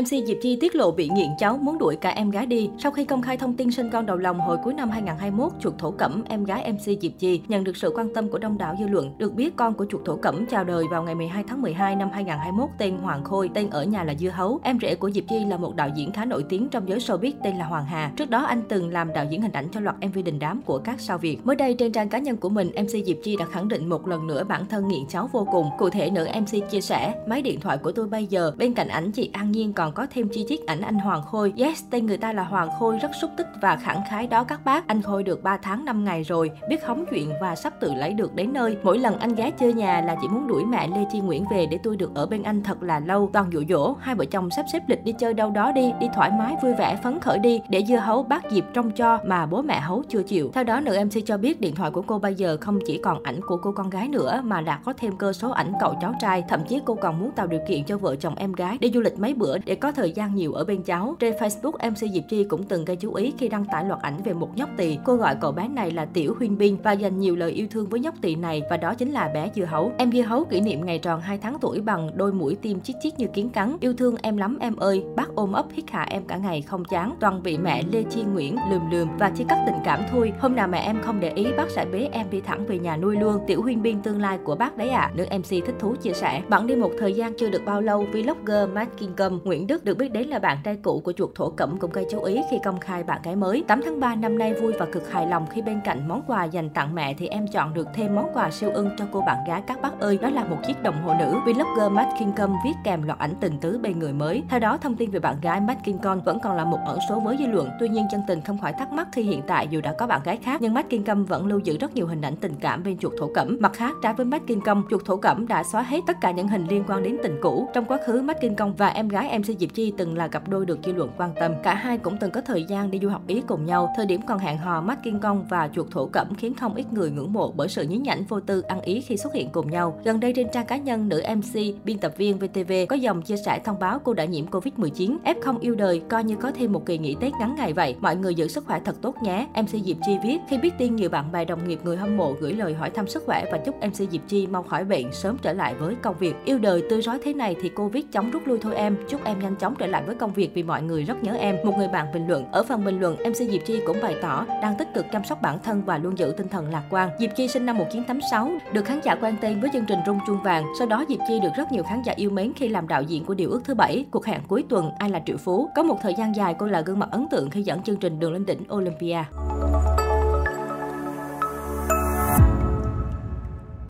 MC Diệp Chi tiết lộ bị nghiện cháu muốn đuổi cả em gái đi. Sau khi công khai thông tin sinh con đầu lòng hồi cuối năm 2021, chuột thổ cẩm, em gái MC Diệp Chi nhận được sự quan tâm của đông đảo dư luận. Được biết con của chuột thổ cẩm chào đời vào ngày 12 tháng 12 năm 2021 tên Hoàng Khôi, tên ở nhà là Dưa Hấu. Em rể của Diệp Chi là một đạo diễn khá nổi tiếng trong giới showbiz tên là Hoàng Hà. Trước đó anh từng làm đạo diễn hình ảnh cho loạt MV đình đám của các sao Việt. Mới đây trên trang cá nhân của mình, MC Diệp Chi đã khẳng định một lần nữa bản thân nghiện cháu vô cùng. Cụ thể nữ MC chia sẻ, máy điện thoại của tôi bây giờ bên cạnh ảnh chị An Nhiên còn có thêm chi tiết ảnh anh Hoàng Khôi. Yes, tên người ta là Hoàng Khôi rất xúc tích và khẳng khái đó các bác. Anh Khôi được 3 tháng 5 ngày rồi, biết hóng chuyện và sắp tự lấy được đến nơi. Mỗi lần anh gái chơi nhà là chỉ muốn đuổi mẹ Lê Chi Nguyễn về để tôi được ở bên anh thật là lâu. Toàn dụ dỗ, hai vợ chồng sắp xếp lịch đi chơi đâu đó đi, đi thoải mái vui vẻ phấn khởi đi để dưa hấu bác dịp trong cho mà bố mẹ hấu chưa chịu. Theo đó, nữ MC cho biết điện thoại của cô bây giờ không chỉ còn ảnh của cô con gái nữa mà đã có thêm cơ số ảnh cậu cháu trai. Thậm chí cô còn muốn tạo điều kiện cho vợ chồng em gái đi du lịch mấy bữa để có thời gian nhiều ở bên cháu. Trên Facebook, MC Diệp Chi cũng từng gây chú ý khi đăng tải loạt ảnh về một nhóc tỳ. Cô gọi cậu bé này là Tiểu Huyên Binh và dành nhiều lời yêu thương với nhóc tỳ này và đó chính là bé Dưa Hấu. Em Dưa Hấu kỷ niệm ngày tròn 2 tháng tuổi bằng đôi mũi tim chít chít như kiến cắn. Yêu thương em lắm em ơi, bác ôm ấp hít hạ em cả ngày không chán. Toàn bị mẹ Lê Chi Nguyễn lườm lườm và chỉ cắt tình cảm thôi. Hôm nào mẹ em không để ý, bác sẽ bế em đi thẳng về nhà nuôi luôn. Tiểu Huyên Biên tương lai của bác đấy ạ. À. Nữ MC thích thú chia sẻ. Bạn đi một thời gian chưa được bao lâu, vlogger Matt Kingcom Nguyễn Đức được biết đến là bạn trai cũ của chuột thổ cẩm cũng gây chú ý khi công khai bạn gái mới. 8 tháng 3 năm nay vui và cực hài lòng khi bên cạnh món quà dành tặng mẹ thì em chọn được thêm món quà siêu ưng cho cô bạn gái các bác ơi. Đó là một chiếc đồng hồ nữ. Vlogger Matt Kingcom viết kèm loạt ảnh tình tứ bên người mới. Theo đó, thông tin về bạn gái Matt Kingcom vẫn còn là một ẩn số với dư luận. Tuy nhiên, chân tình không khỏi thắc mắc khi hiện tại dù đã có bạn gái khác, nhưng Matt Kingcom vẫn lưu giữ rất nhiều hình ảnh tình cảm bên chuột thổ cẩm. Mặt khác, trái với Matt Kingcom, chuột thổ cẩm đã xóa hết tất cả những hình liên quan đến tình cũ. Trong quá khứ, Matt Kingcom và em gái MC Diệp Chi từng là cặp đôi được dư luận quan tâm. Cả hai cũng từng có thời gian đi du học Ý cùng nhau. Thời điểm còn hẹn hò, mắt kiên cong và chuột thổ cẩm khiến không ít người ngưỡng mộ bởi sự nhí nhảnh vô tư ăn ý khi xuất hiện cùng nhau. Gần đây trên trang cá nhân, nữ MC, biên tập viên VTV có dòng chia sẻ thông báo cô đã nhiễm Covid-19, F0 yêu đời, coi như có thêm một kỳ nghỉ Tết ngắn ngày vậy. Mọi người giữ sức khỏe thật tốt nhé. MC Diệp Chi viết, khi biết tin nhiều bạn bè đồng nghiệp người hâm mộ gửi lời hỏi thăm sức khỏe và chúc MC Diệp Chi mau khỏi bệnh, sớm trở lại với công việc. Yêu đời tươi rói thế này thì Covid chóng rút lui thôi em. Chúc em nhanh chóng trở lại với công việc vì mọi người rất nhớ em. Một người bạn bình luận. Ở phần bình luận, MC Diệp Chi cũng bày tỏ đang tích cực chăm sóc bản thân và luôn giữ tinh thần lạc quan. Diệp Chi sinh năm 1986, được khán giả quan tên với chương trình Rung chuông vàng. Sau đó Diệp Chi được rất nhiều khán giả yêu mến khi làm đạo diễn của Điều ước thứ bảy, cuộc hẹn cuối tuần Ai là triệu phú. Có một thời gian dài cô là gương mặt ấn tượng khi dẫn chương trình Đường lên đỉnh Olympia.